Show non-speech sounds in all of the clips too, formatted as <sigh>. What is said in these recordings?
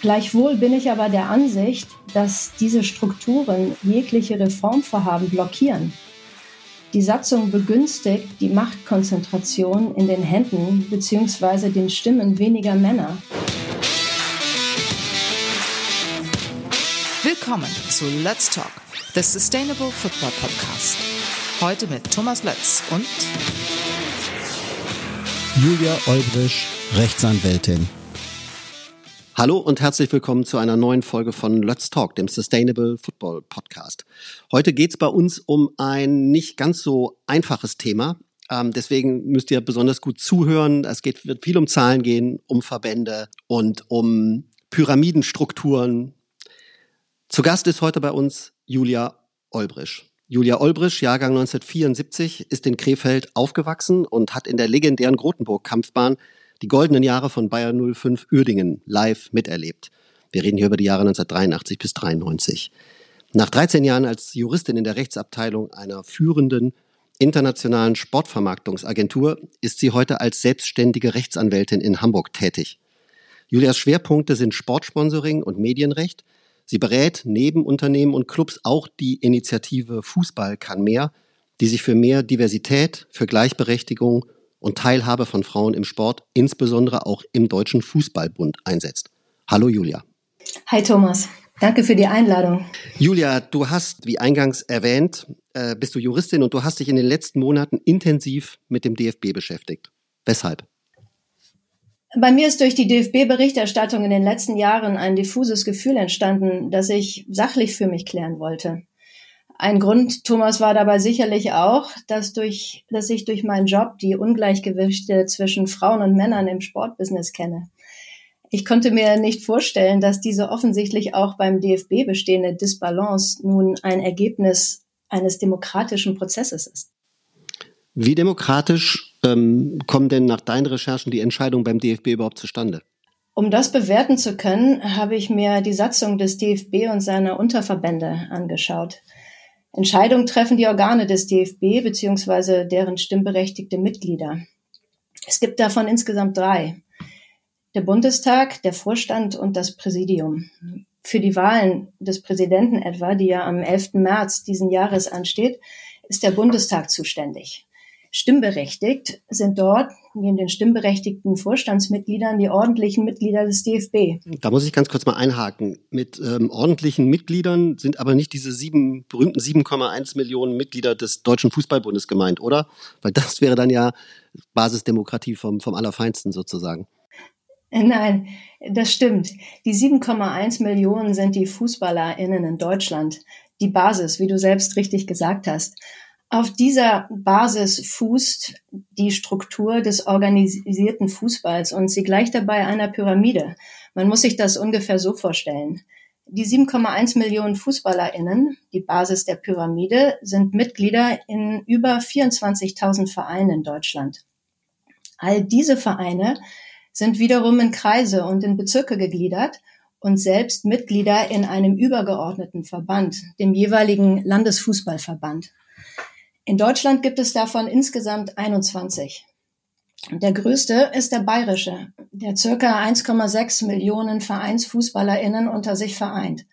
Gleichwohl bin ich aber der Ansicht, dass diese Strukturen jegliche Reformvorhaben blockieren. Die Satzung begünstigt die Machtkonzentration in den Händen bzw. den Stimmen weniger Männer. Willkommen zu Let's Talk, the Sustainable Football Podcast. Heute mit Thomas Lötz und Julia Olbrisch, Rechtsanwältin. Hallo und herzlich willkommen zu einer neuen Folge von Let's Talk, dem Sustainable Football Podcast. Heute geht's bei uns um ein nicht ganz so einfaches Thema. Ähm, deswegen müsst ihr besonders gut zuhören. Es geht, wird viel um Zahlen gehen, um Verbände und um Pyramidenstrukturen. Zu Gast ist heute bei uns Julia Olbrisch. Julia Olbrisch, Jahrgang 1974, ist in Krefeld aufgewachsen und hat in der legendären Grotenburg-Kampfbahn die goldenen Jahre von Bayern 05 Uerdingen live miterlebt. Wir reden hier über die Jahre 1983 bis 93. Nach 13 Jahren als Juristin in der Rechtsabteilung einer führenden internationalen Sportvermarktungsagentur ist sie heute als selbstständige Rechtsanwältin in Hamburg tätig. Julias Schwerpunkte sind Sportsponsoring und Medienrecht. Sie berät neben Unternehmen und Clubs auch die Initiative Fußball kann mehr, die sich für mehr Diversität, für Gleichberechtigung und Teilhabe von Frauen im Sport, insbesondere auch im Deutschen Fußballbund einsetzt. Hallo Julia. Hi Thomas. Danke für die Einladung. Julia, du hast, wie eingangs erwähnt, äh, bist du Juristin und du hast dich in den letzten Monaten intensiv mit dem DFB beschäftigt. Weshalb? Bei mir ist durch die DFB-Berichterstattung in den letzten Jahren ein diffuses Gefühl entstanden, das ich sachlich für mich klären wollte. Ein Grund, Thomas, war dabei sicherlich auch, dass, durch, dass ich durch meinen Job die Ungleichgewichte zwischen Frauen und Männern im Sportbusiness kenne. Ich konnte mir nicht vorstellen, dass diese offensichtlich auch beim DFB bestehende Disbalance nun ein Ergebnis eines demokratischen Prozesses ist. Wie demokratisch ähm, kommen denn nach deinen Recherchen die Entscheidungen beim DFB überhaupt zustande? Um das bewerten zu können, habe ich mir die Satzung des DFB und seiner Unterverbände angeschaut. Entscheidungen treffen die Organe des DFB bzw. deren stimmberechtigte Mitglieder. Es gibt davon insgesamt drei. Der Bundestag, der Vorstand und das Präsidium. Für die Wahlen des Präsidenten etwa, die ja am 11. März diesen Jahres ansteht, ist der Bundestag zuständig. Stimmberechtigt sind dort neben den stimmberechtigten Vorstandsmitgliedern die ordentlichen Mitglieder des DFB. Da muss ich ganz kurz mal einhaken. Mit ähm, ordentlichen Mitgliedern sind aber nicht diese sieben, berühmten 7,1 Millionen Mitglieder des Deutschen Fußballbundes gemeint, oder? Weil das wäre dann ja Basisdemokratie vom, vom Allerfeinsten sozusagen. Nein, das stimmt. Die 7,1 Millionen sind die FußballerInnen in Deutschland. Die Basis, wie du selbst richtig gesagt hast. Auf dieser Basis fußt die Struktur des organisierten Fußballs und sie gleicht dabei einer Pyramide. Man muss sich das ungefähr so vorstellen. Die 7,1 Millionen Fußballerinnen, die Basis der Pyramide, sind Mitglieder in über 24.000 Vereinen in Deutschland. All diese Vereine sind wiederum in Kreise und in Bezirke gegliedert und selbst Mitglieder in einem übergeordneten Verband, dem jeweiligen Landesfußballverband. In Deutschland gibt es davon insgesamt 21. Der größte ist der bayerische, der circa 1,6 Millionen VereinsfußballerInnen unter sich vereint.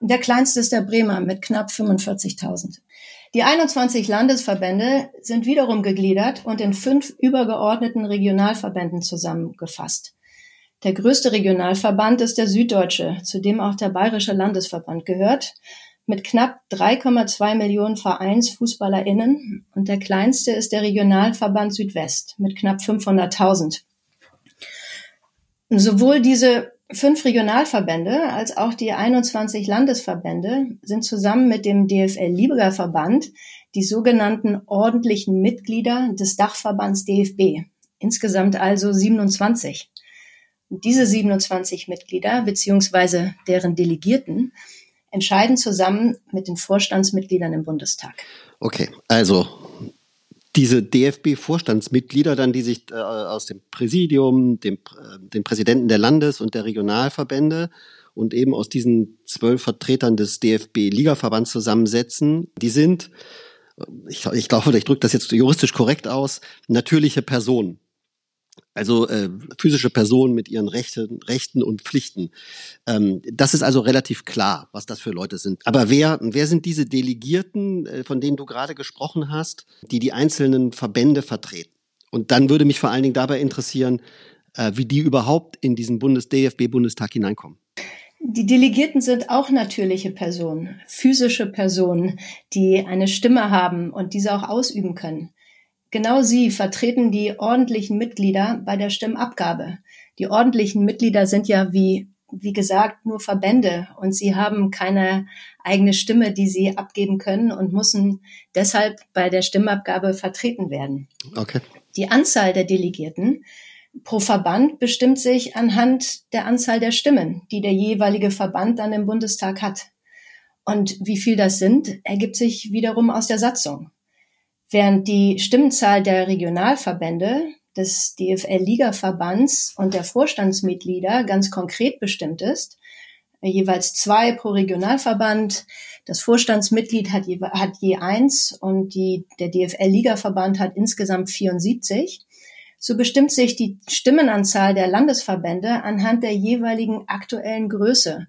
Der kleinste ist der Bremer mit knapp 45.000. Die 21 Landesverbände sind wiederum gegliedert und in fünf übergeordneten Regionalverbänden zusammengefasst. Der größte Regionalverband ist der Süddeutsche, zu dem auch der Bayerische Landesverband gehört mit knapp 3,2 Millionen VereinsfußballerInnen und der kleinste ist der Regionalverband Südwest mit knapp 500.000. Sowohl diese fünf Regionalverbände als auch die 21 Landesverbände sind zusammen mit dem DFL Liga Verband die sogenannten ordentlichen Mitglieder des Dachverbands DFB. Insgesamt also 27. Und diese 27 Mitglieder beziehungsweise deren Delegierten entscheiden zusammen mit den Vorstandsmitgliedern im Bundestag. Okay, also diese DFB-Vorstandsmitglieder dann, die sich äh, aus dem Präsidium, dem, äh, dem Präsidenten der Landes- und der Regionalverbände und eben aus diesen zwölf Vertretern des DFB-Ligaverbands zusammensetzen, die sind, ich, ich glaube, ich drücke das jetzt juristisch korrekt aus, natürliche Personen. Also äh, physische Personen mit ihren Rechten, Rechten und Pflichten. Ähm, das ist also relativ klar, was das für Leute sind. Aber wer, wer sind diese Delegierten, äh, von denen du gerade gesprochen hast, die die einzelnen Verbände vertreten? Und dann würde mich vor allen Dingen dabei interessieren, äh, wie die überhaupt in diesen Bundes-DFB-Bundestag hineinkommen. Die Delegierten sind auch natürliche Personen, physische Personen, die eine Stimme haben und diese auch ausüben können. Genau sie vertreten die ordentlichen Mitglieder bei der Stimmabgabe. Die ordentlichen Mitglieder sind ja wie, wie gesagt, nur Verbände und sie haben keine eigene Stimme, die sie abgeben können und müssen deshalb bei der Stimmabgabe vertreten werden. Okay. Die Anzahl der Delegierten pro Verband bestimmt sich anhand der Anzahl der Stimmen, die der jeweilige Verband dann im Bundestag hat. Und wie viel das sind, ergibt sich wiederum aus der Satzung. Während die Stimmenzahl der Regionalverbände, des DFL-Liga-Verbands und der Vorstandsmitglieder ganz konkret bestimmt ist, jeweils zwei pro Regionalverband. Das Vorstandsmitglied hat je, hat je eins und die, der DFL-Liga-Verband hat insgesamt 74 so bestimmt sich die Stimmenanzahl der Landesverbände anhand der jeweiligen aktuellen Größe.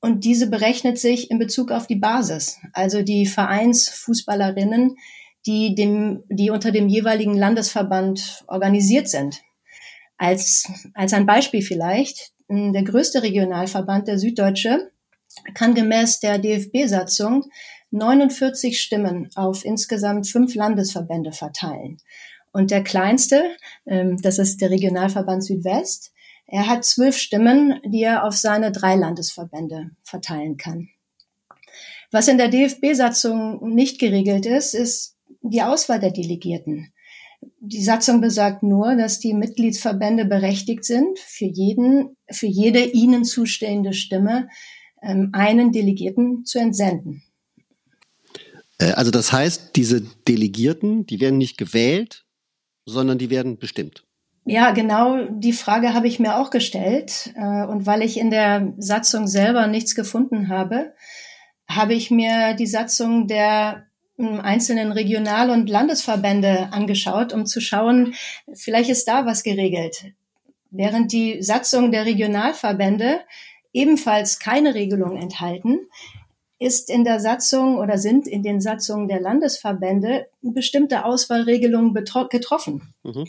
Und diese berechnet sich in Bezug auf die Basis, also die Vereinsfußballerinnen, die, dem, die unter dem jeweiligen Landesverband organisiert sind. Als, als ein Beispiel vielleicht, der größte Regionalverband, der Süddeutsche, kann gemäß der DFB-Satzung 49 Stimmen auf insgesamt fünf Landesverbände verteilen. Und der kleinste, ähm, das ist der Regionalverband Südwest, er hat zwölf Stimmen, die er auf seine drei Landesverbände verteilen kann. Was in der DFB-Satzung nicht geregelt ist, ist die Auswahl der Delegierten. Die Satzung besagt nur, dass die Mitgliedsverbände berechtigt sind, für jeden, für jede ihnen zustehende Stimme ähm, einen Delegierten zu entsenden. Äh, also das heißt, diese Delegierten, die werden nicht gewählt, sondern die werden bestimmt. Ja, genau die Frage habe ich mir auch gestellt. Äh, und weil ich in der Satzung selber nichts gefunden habe, habe ich mir die Satzung der einzelnen Regional- und Landesverbände angeschaut, um zu schauen, vielleicht ist da was geregelt. Während die Satzung der Regionalverbände ebenfalls keine Regelung enthalten, ist in der Satzung oder sind in den Satzungen der Landesverbände bestimmte Auswahlregelungen getroffen. Mhm.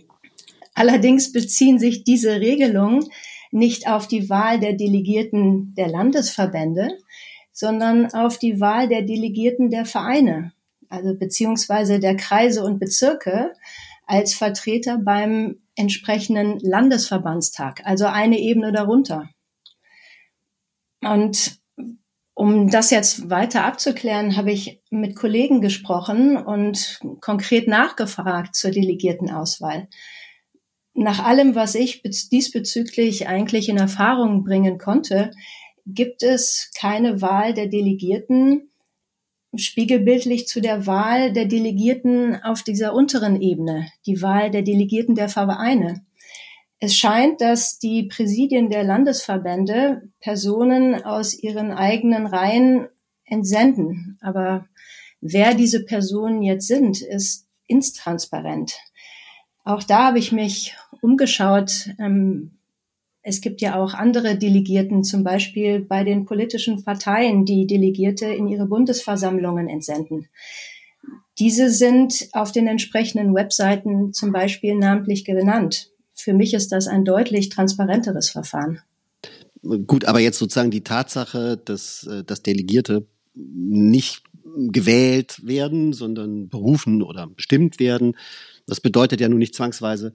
Allerdings beziehen sich diese Regelungen nicht auf die Wahl der Delegierten der Landesverbände, sondern auf die Wahl der Delegierten der Vereine, also beziehungsweise der Kreise und Bezirke als Vertreter beim entsprechenden Landesverbandstag, also eine Ebene darunter. Und um das jetzt weiter abzuklären, habe ich mit Kollegen gesprochen und konkret nachgefragt zur Delegiertenauswahl. Nach allem, was ich diesbezüglich eigentlich in Erfahrung bringen konnte, gibt es keine Wahl der Delegierten spiegelbildlich zu der Wahl der Delegierten auf dieser unteren Ebene, die Wahl der Delegierten der Vereine. Es scheint, dass die Präsidien der Landesverbände Personen aus ihren eigenen Reihen entsenden. Aber wer diese Personen jetzt sind, ist intransparent. Auch da habe ich mich umgeschaut. Ähm, es gibt ja auch andere Delegierten, zum Beispiel bei den politischen Parteien, die Delegierte in ihre Bundesversammlungen entsenden. Diese sind auf den entsprechenden Webseiten zum Beispiel namentlich genannt für mich ist das ein deutlich transparenteres Verfahren. Gut, aber jetzt sozusagen die Tatsache, dass, äh, dass Delegierte nicht gewählt werden, sondern berufen oder bestimmt werden, das bedeutet ja nun nicht zwangsweise,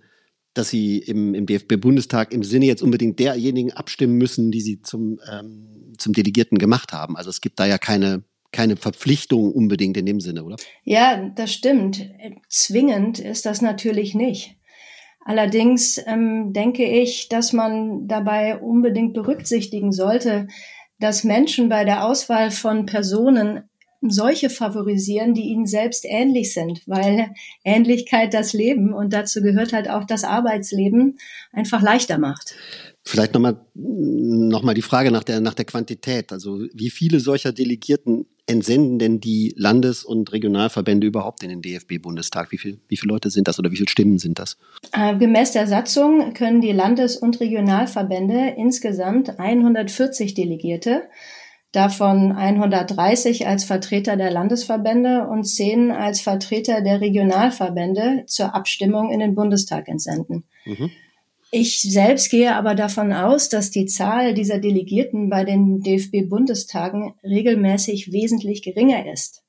dass sie im, im DFB-Bundestag im Sinne jetzt unbedingt derjenigen abstimmen müssen, die sie zum, ähm, zum Delegierten gemacht haben. Also es gibt da ja keine, keine Verpflichtung unbedingt in dem Sinne, oder? Ja, das stimmt. Zwingend ist das natürlich nicht. Allerdings ähm, denke ich, dass man dabei unbedingt berücksichtigen sollte, dass Menschen bei der Auswahl von Personen solche favorisieren, die ihnen selbst ähnlich sind, weil Ähnlichkeit das Leben und dazu gehört halt auch das Arbeitsleben einfach leichter macht. Vielleicht nochmal noch mal die Frage nach der, nach der Quantität. Also wie viele solcher Delegierten entsenden denn die Landes- und Regionalverbände überhaupt in den DFB-Bundestag? Wie, viel, wie viele Leute sind das oder wie viele Stimmen sind das? Äh, gemäß der Satzung können die Landes- und Regionalverbände insgesamt 140 Delegierte, davon 130 als Vertreter der Landesverbände und 10 als Vertreter der Regionalverbände zur Abstimmung in den Bundestag entsenden. Mhm. Ich selbst gehe aber davon aus, dass die Zahl dieser Delegierten bei den DFB-Bundestagen regelmäßig wesentlich geringer ist.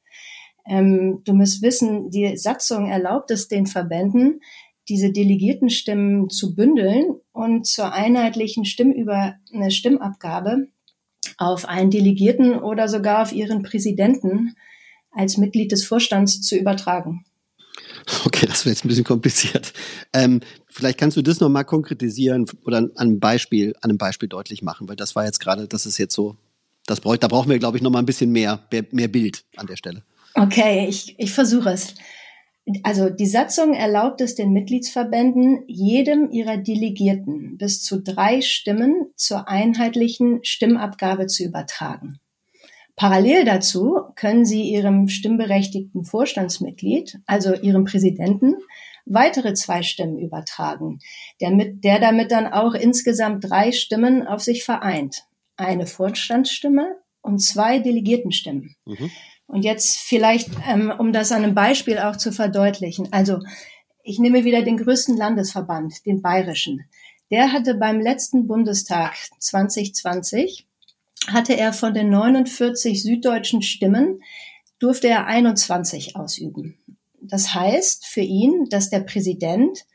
Ähm, du musst wissen, die Satzung erlaubt es den Verbänden, diese Delegiertenstimmen zu bündeln und zur einheitlichen Stimmüber eine Stimmabgabe auf einen Delegierten oder sogar auf ihren Präsidenten als Mitglied des Vorstands zu übertragen. Okay, das wird jetzt ein bisschen kompliziert. Ähm, vielleicht kannst du das nochmal konkretisieren oder an einem Beispiel, an einem Beispiel deutlich machen, weil das war jetzt gerade, das ist jetzt so, das braucht, da brauchen wir, glaube ich, nochmal ein bisschen mehr, mehr Bild an der Stelle. Okay, ich, ich versuche es. Also die Satzung erlaubt es den Mitgliedsverbänden, jedem ihrer Delegierten bis zu drei Stimmen zur einheitlichen Stimmabgabe zu übertragen. Parallel dazu können Sie Ihrem stimmberechtigten Vorstandsmitglied, also Ihrem Präsidenten, weitere zwei Stimmen übertragen, der, mit, der damit dann auch insgesamt drei Stimmen auf sich vereint. Eine Vorstandsstimme und zwei Delegiertenstimmen. Mhm. Und jetzt vielleicht, ähm, um das an einem Beispiel auch zu verdeutlichen. Also ich nehme wieder den größten Landesverband, den bayerischen. Der hatte beim letzten Bundestag 2020 hatte er von den 49 süddeutschen Stimmen, durfte er 21 ausüben. Das heißt für ihn, dass der Präsident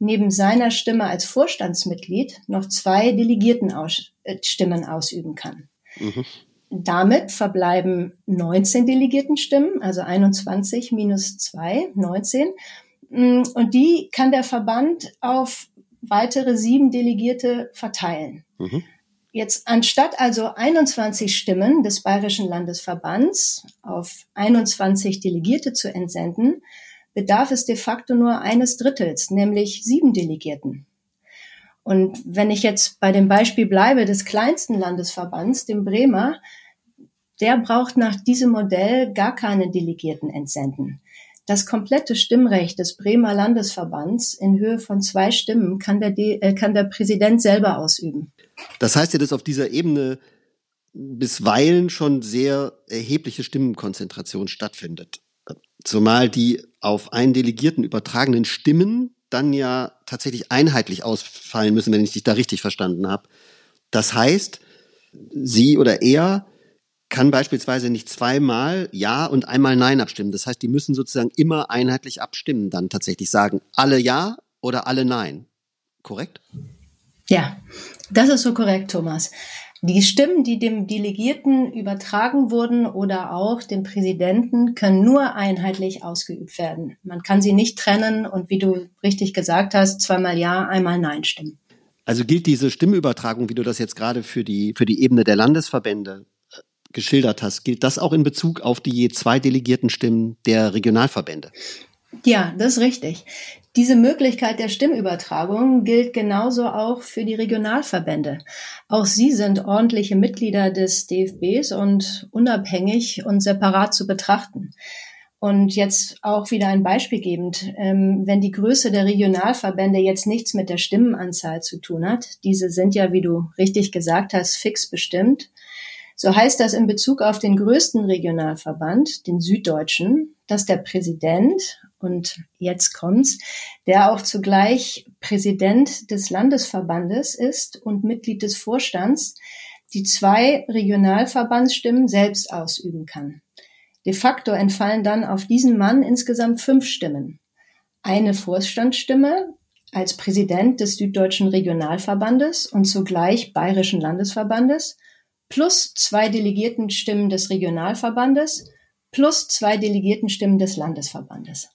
neben seiner Stimme als Vorstandsmitglied noch zwei Delegiertenstimmen ausüben kann. Mhm. Damit verbleiben 19 Delegiertenstimmen, also 21 minus 2, 19. Und die kann der Verband auf weitere sieben Delegierte verteilen. Mhm. Jetzt anstatt also 21 Stimmen des Bayerischen Landesverbands auf 21 Delegierte zu entsenden, bedarf es de facto nur eines Drittels, nämlich sieben Delegierten. Und wenn ich jetzt bei dem Beispiel bleibe des kleinsten Landesverbands, dem Bremer, der braucht nach diesem Modell gar keine Delegierten entsenden. Das komplette Stimmrecht des Bremer Landesverbands in Höhe von zwei Stimmen kann der, De äh, kann der Präsident selber ausüben. Das heißt ja, dass auf dieser Ebene bisweilen schon sehr erhebliche Stimmenkonzentration stattfindet. Zumal die auf einen Delegierten übertragenen Stimmen dann ja tatsächlich einheitlich ausfallen müssen, wenn ich dich da richtig verstanden habe. Das heißt, sie oder er kann beispielsweise nicht zweimal Ja und einmal Nein abstimmen. Das heißt, die müssen sozusagen immer einheitlich abstimmen, dann tatsächlich sagen, alle Ja oder alle Nein. Korrekt? Ja, das ist so korrekt, Thomas. Die Stimmen, die dem Delegierten übertragen wurden oder auch dem Präsidenten, können nur einheitlich ausgeübt werden. Man kann sie nicht trennen und wie du richtig gesagt hast, zweimal Ja, einmal Nein stimmen. Also gilt diese Stimmübertragung, wie du das jetzt gerade für die, für die Ebene der Landesverbände geschildert hast, gilt das auch in Bezug auf die je zwei delegierten Stimmen der Regionalverbände? Ja, das ist richtig. Diese Möglichkeit der Stimmübertragung gilt genauso auch für die Regionalverbände. Auch sie sind ordentliche Mitglieder des DFBs und unabhängig und separat zu betrachten. Und jetzt auch wieder ein Beispiel gebend, ähm, wenn die Größe der Regionalverbände jetzt nichts mit der Stimmenanzahl zu tun hat, diese sind ja, wie du richtig gesagt hast, fix bestimmt, so heißt das in Bezug auf den größten Regionalverband, den Süddeutschen, dass der Präsident und jetzt kommt's, der auch zugleich Präsident des Landesverbandes ist und Mitglied des Vorstands, die zwei Regionalverbandsstimmen selbst ausüben kann. De facto entfallen dann auf diesen Mann insgesamt fünf Stimmen. Eine Vorstandsstimme als Präsident des Süddeutschen Regionalverbandes und zugleich Bayerischen Landesverbandes plus zwei Delegiertenstimmen des Regionalverbandes plus zwei Delegiertenstimmen des Landesverbandes.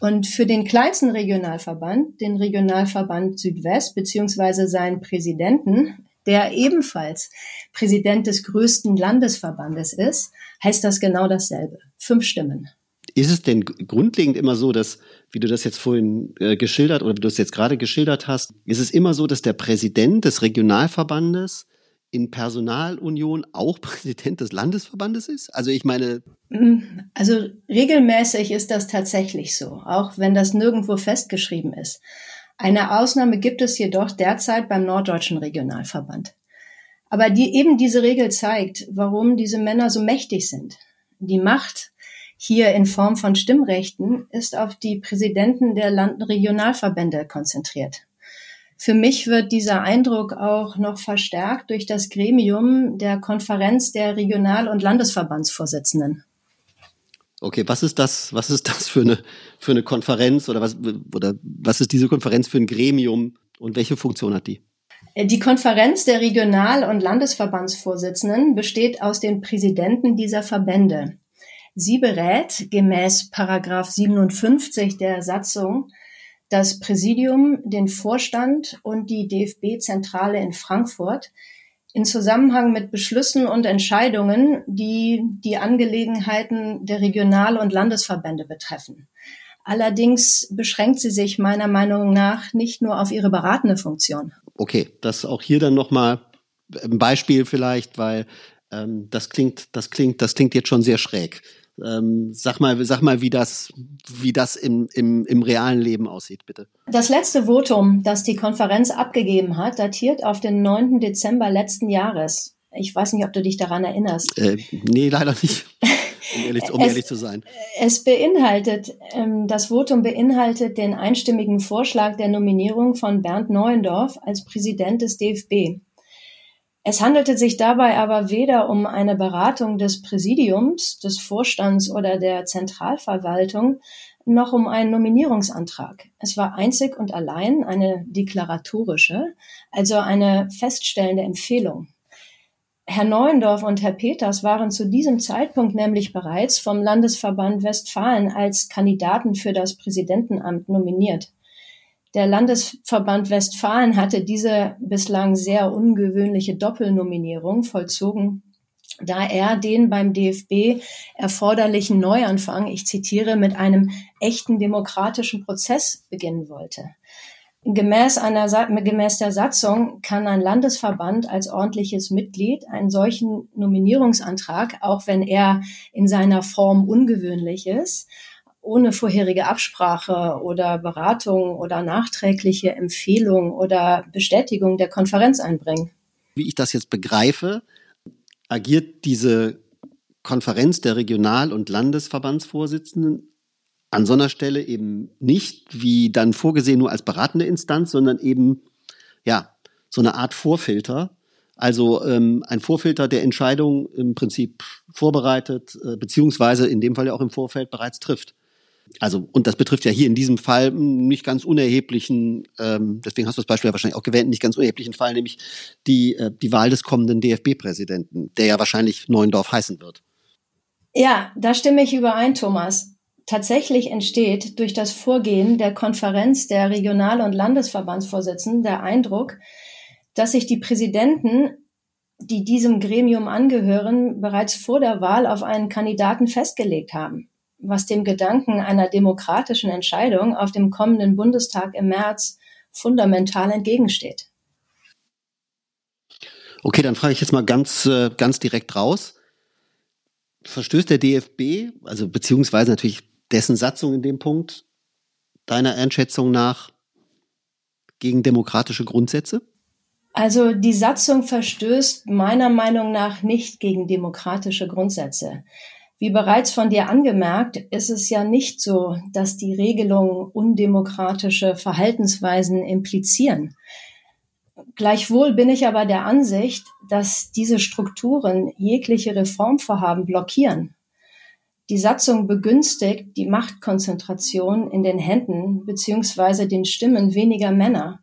Und für den kleinsten Regionalverband, den Regionalverband Südwest, beziehungsweise seinen Präsidenten, der ebenfalls Präsident des größten Landesverbandes ist, heißt das genau dasselbe. Fünf Stimmen. Ist es denn grundlegend immer so, dass, wie du das jetzt vorhin äh, geschildert oder wie du es jetzt gerade geschildert hast, ist es immer so, dass der Präsident des Regionalverbandes in Personalunion auch <laughs> Präsident des Landesverbandes ist? Also ich meine. Mm, also regelmäßig ist das tatsächlich so, auch wenn das nirgendwo festgeschrieben ist. Eine Ausnahme gibt es jedoch derzeit beim Norddeutschen Regionalverband. Aber die, eben diese Regel zeigt, warum diese Männer so mächtig sind. Die Macht hier in Form von Stimmrechten ist auf die Präsidenten der Land Regionalverbände konzentriert. Für mich wird dieser Eindruck auch noch verstärkt durch das Gremium der Konferenz der Regional- und Landesverbandsvorsitzenden. Okay, was ist das, was ist das für eine, für eine Konferenz oder was, oder was ist diese Konferenz für ein Gremium und welche Funktion hat die? Die Konferenz der Regional- und Landesverbandsvorsitzenden besteht aus den Präsidenten dieser Verbände. Sie berät gemäß Paragraph 57 der Satzung das Präsidium, den Vorstand und die DFB-Zentrale in Frankfurt in Zusammenhang mit Beschlüssen und Entscheidungen, die die Angelegenheiten der Regional- und Landesverbände betreffen. Allerdings beschränkt sie sich meiner Meinung nach nicht nur auf ihre beratende Funktion. Okay, das auch hier dann nochmal ein Beispiel vielleicht, weil ähm, das klingt, das klingt, das klingt jetzt schon sehr schräg. Ähm, sag mal, sag mal, wie das, wie das im, im, im realen Leben aussieht, bitte. Das letzte Votum, das die Konferenz abgegeben hat, datiert auf den 9. Dezember letzten Jahres. Ich weiß nicht, ob du dich daran erinnerst. Äh, nee, leider nicht. Um ehrlich, um es, ehrlich zu sein. Es beinhaltet, ähm, das Votum beinhaltet den einstimmigen Vorschlag der Nominierung von Bernd Neuendorf als Präsident des DFB. Es handelte sich dabei aber weder um eine Beratung des Präsidiums, des Vorstands oder der Zentralverwaltung, noch um einen Nominierungsantrag. Es war einzig und allein eine deklaratorische, also eine feststellende Empfehlung. Herr Neuendorf und Herr Peters waren zu diesem Zeitpunkt nämlich bereits vom Landesverband Westfalen als Kandidaten für das Präsidentenamt nominiert. Der Landesverband Westfalen hatte diese bislang sehr ungewöhnliche Doppelnominierung vollzogen, da er den beim DFB erforderlichen Neuanfang, ich zitiere, mit einem echten demokratischen Prozess beginnen wollte. Gemäß, einer, gemäß der Satzung kann ein Landesverband als ordentliches Mitglied einen solchen Nominierungsantrag, auch wenn er in seiner Form ungewöhnlich ist, ohne vorherige Absprache oder Beratung oder nachträgliche Empfehlung oder Bestätigung der Konferenz einbringen. Wie ich das jetzt begreife, agiert diese Konferenz der Regional- und Landesverbandsvorsitzenden an so einer Stelle eben nicht wie dann vorgesehen nur als beratende Instanz, sondern eben ja so eine Art Vorfilter. Also ähm, ein Vorfilter der Entscheidung im Prinzip vorbereitet, äh, beziehungsweise in dem Fall ja auch im Vorfeld bereits trifft. Also, und das betrifft ja hier in diesem Fall nicht ganz unerheblichen, ähm, deswegen hast du das Beispiel ja wahrscheinlich auch gewählt, nicht ganz unerheblichen Fall, nämlich die, äh, die Wahl des kommenden DFB-Präsidenten, der ja wahrscheinlich Neuendorf heißen wird. Ja, da stimme ich überein, Thomas. Tatsächlich entsteht durch das Vorgehen der Konferenz der Regional- und Landesverbandsvorsitzenden der Eindruck, dass sich die Präsidenten, die diesem Gremium angehören, bereits vor der Wahl auf einen Kandidaten festgelegt haben was dem Gedanken einer demokratischen Entscheidung auf dem kommenden Bundestag im März fundamental entgegensteht. Okay, dann frage ich jetzt mal ganz, äh, ganz direkt raus. Verstößt der DFB, also beziehungsweise natürlich dessen Satzung in dem Punkt, deiner Einschätzung nach gegen demokratische Grundsätze? Also die Satzung verstößt meiner Meinung nach nicht gegen demokratische Grundsätze. Wie bereits von dir angemerkt, ist es ja nicht so, dass die Regelungen undemokratische Verhaltensweisen implizieren. Gleichwohl bin ich aber der Ansicht, dass diese Strukturen jegliche Reformvorhaben blockieren. Die Satzung begünstigt die Machtkonzentration in den Händen bzw. den Stimmen weniger Männer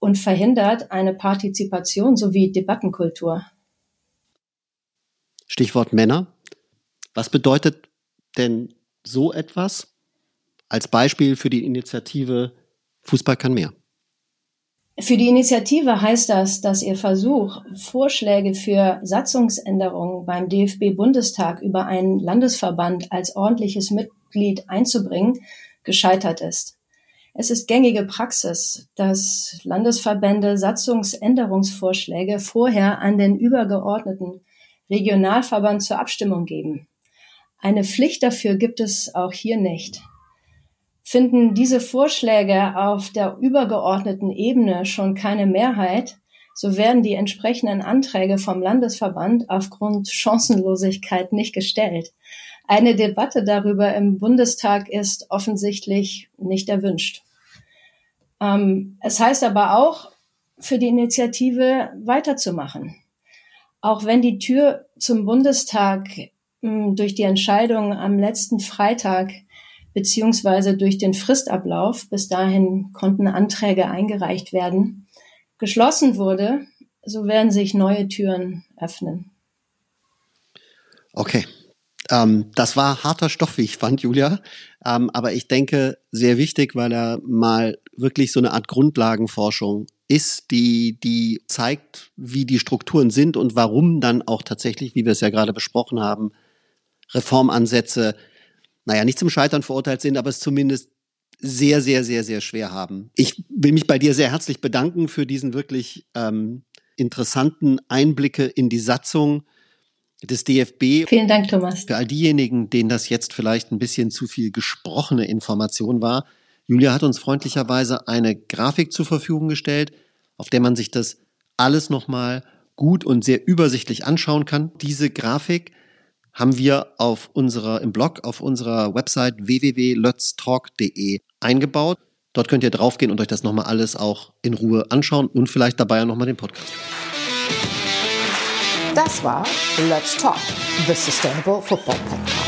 und verhindert eine Partizipation sowie Debattenkultur. Stichwort Männer. Was bedeutet denn so etwas als Beispiel für die Initiative Fußball kann mehr? Für die Initiative heißt das, dass ihr Versuch, Vorschläge für Satzungsänderungen beim DFB-Bundestag über einen Landesverband als ordentliches Mitglied einzubringen, gescheitert ist. Es ist gängige Praxis, dass Landesverbände Satzungsänderungsvorschläge vorher an den übergeordneten Regionalverband zur Abstimmung geben. Eine Pflicht dafür gibt es auch hier nicht. Finden diese Vorschläge auf der übergeordneten Ebene schon keine Mehrheit, so werden die entsprechenden Anträge vom Landesverband aufgrund Chancenlosigkeit nicht gestellt. Eine Debatte darüber im Bundestag ist offensichtlich nicht erwünscht. Ähm, es heißt aber auch, für die Initiative weiterzumachen. Auch wenn die Tür zum Bundestag durch die Entscheidung am letzten Freitag beziehungsweise durch den Fristablauf, bis dahin konnten Anträge eingereicht werden, geschlossen wurde, so werden sich neue Türen öffnen. Okay. Ähm, das war harter Stoff, wie ich fand, Julia. Ähm, aber ich denke, sehr wichtig, weil er mal wirklich so eine Art Grundlagenforschung ist, die, die zeigt, wie die Strukturen sind und warum dann auch tatsächlich, wie wir es ja gerade besprochen haben, Reformansätze, naja, nicht zum Scheitern verurteilt sind, aber es zumindest sehr, sehr, sehr, sehr schwer haben. Ich will mich bei dir sehr herzlich bedanken für diesen wirklich ähm, interessanten Einblicke in die Satzung des DFB. Vielen Dank, Thomas. Für all diejenigen, denen das jetzt vielleicht ein bisschen zu viel gesprochene Information war, Julia hat uns freundlicherweise eine Grafik zur Verfügung gestellt, auf der man sich das alles nochmal gut und sehr übersichtlich anschauen kann. Diese Grafik haben wir auf unserer, im Blog auf unserer Website www.lötztalk.de eingebaut. Dort könnt ihr draufgehen und euch das nochmal alles auch in Ruhe anschauen und vielleicht dabei auch nochmal den Podcast. Das war Let's Talk, the Sustainable Football Podcast.